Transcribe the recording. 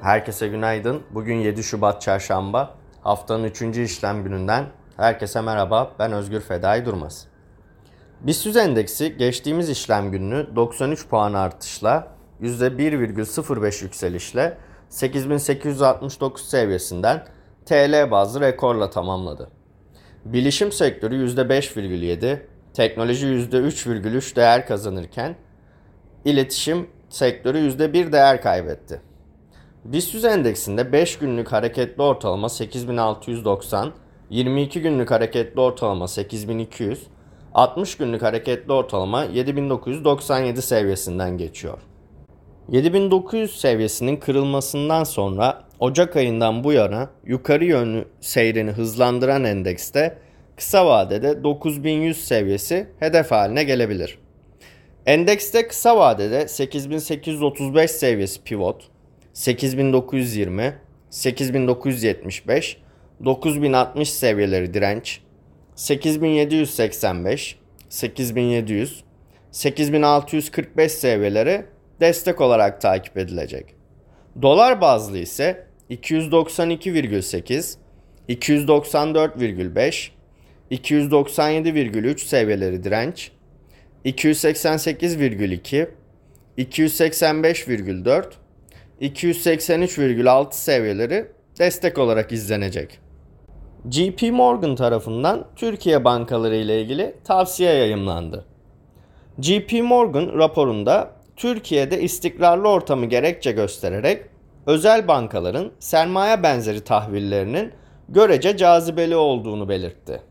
Herkese günaydın. Bugün 7 Şubat Çarşamba. Haftanın 3. işlem gününden herkese merhaba. Ben Özgür Fedai Durmaz. BIST endeksi geçtiğimiz işlem gününü 93 puan artışla %1,05 yükselişle 8869 seviyesinden TL bazlı rekorla tamamladı. Bilişim sektörü %5,7, teknoloji %3,3 değer kazanırken iletişim sektörü %1 değer kaybetti. BIST endeksinde 5 günlük hareketli ortalama 8690, 22 günlük hareketli ortalama 8200, 60 günlük hareketli ortalama 7997 seviyesinden geçiyor. 7900 seviyesinin kırılmasından sonra Ocak ayından bu yana yukarı yönlü seyrini hızlandıran endekste kısa vadede 9100 seviyesi hedef haline gelebilir. Endekste kısa vadede 8835 seviyesi pivot, 8920, 8975, 9060 seviyeleri direnç, 8785, 8700, 8645 seviyeleri destek olarak takip edilecek. Dolar bazlı ise 292,8, 294,5, 297,3 seviyeleri direnç, 288,2, 285,4, 283,6 seviyeleri destek olarak izlenecek. JP Morgan tarafından Türkiye bankaları ile ilgili tavsiye yayımlandı. JP Morgan raporunda Türkiye'de istikrarlı ortamı gerekçe göstererek özel bankaların sermaye benzeri tahvillerinin görece cazibeli olduğunu belirtti.